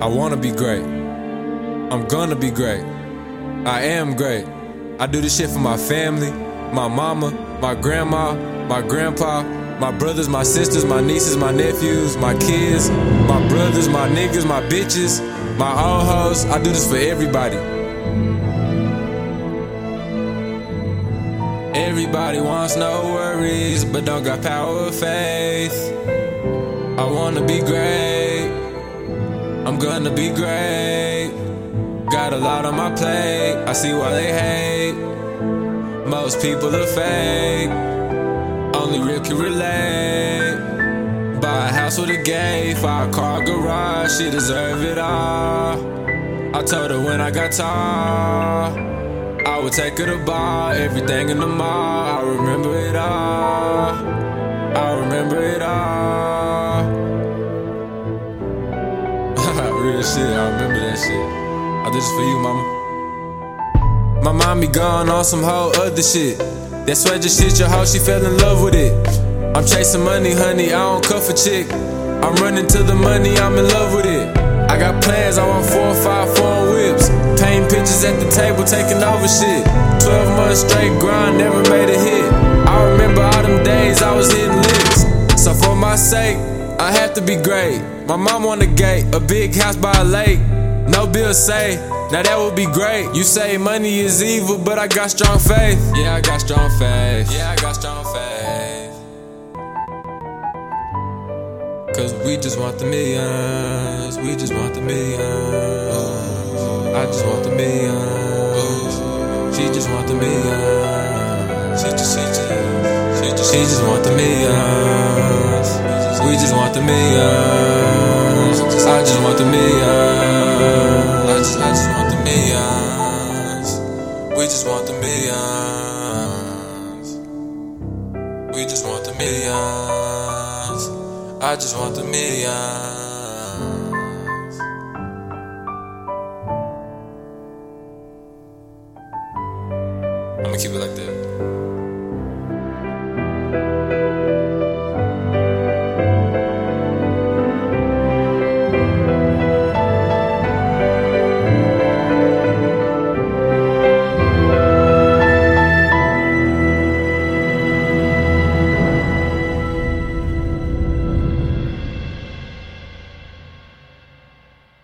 I wanna be great. I'm gonna be great. I am great. I do this shit for my family, my mama, my grandma, my grandpa, my brothers, my sisters, my nieces, my nephews, my kids, my brothers, my niggas, my bitches, my old hoes. I do this for everybody. Everybody wants no worries, but don't got power of faith. I wanna be great. Gonna be great. Got a lot on my plate. I see why they hate. Most people are fake. Only real can relate. Buy a house with a gate, five car garage. She deserve it all. I told her when I got tall, I would take her to bar. Everything in the mall. I remember Real shit, I remember that shit. I did this for you, mama. My mommy gone on some whole other shit. That sweat just shit your hoe, she fell in love with it. I'm chasing money, honey, I don't cuff a chick. I'm running to the money, I'm in love with it. I got plans, I want four or five foreign whips. Painting pictures at the table, taking over shit. 12 months straight grind, never made a hit. I remember all them days I was hitting licks. So for my sake, I have to be great. My mom on the gate, a big house by a lake. No bill say, now that would be great. You say money is evil, but I got strong faith. Yeah, I got strong faith. Yeah, I got strong faith. Cause we just want the millions. We just want the millions. I just want the millions. She just want the millions. She just, she just, she just, she just want the millions. We just want the millions. I just want the millions. I just, I just want the millions. We just want the millions. We just want the millions. I just want the millions. I'ma keep it like that.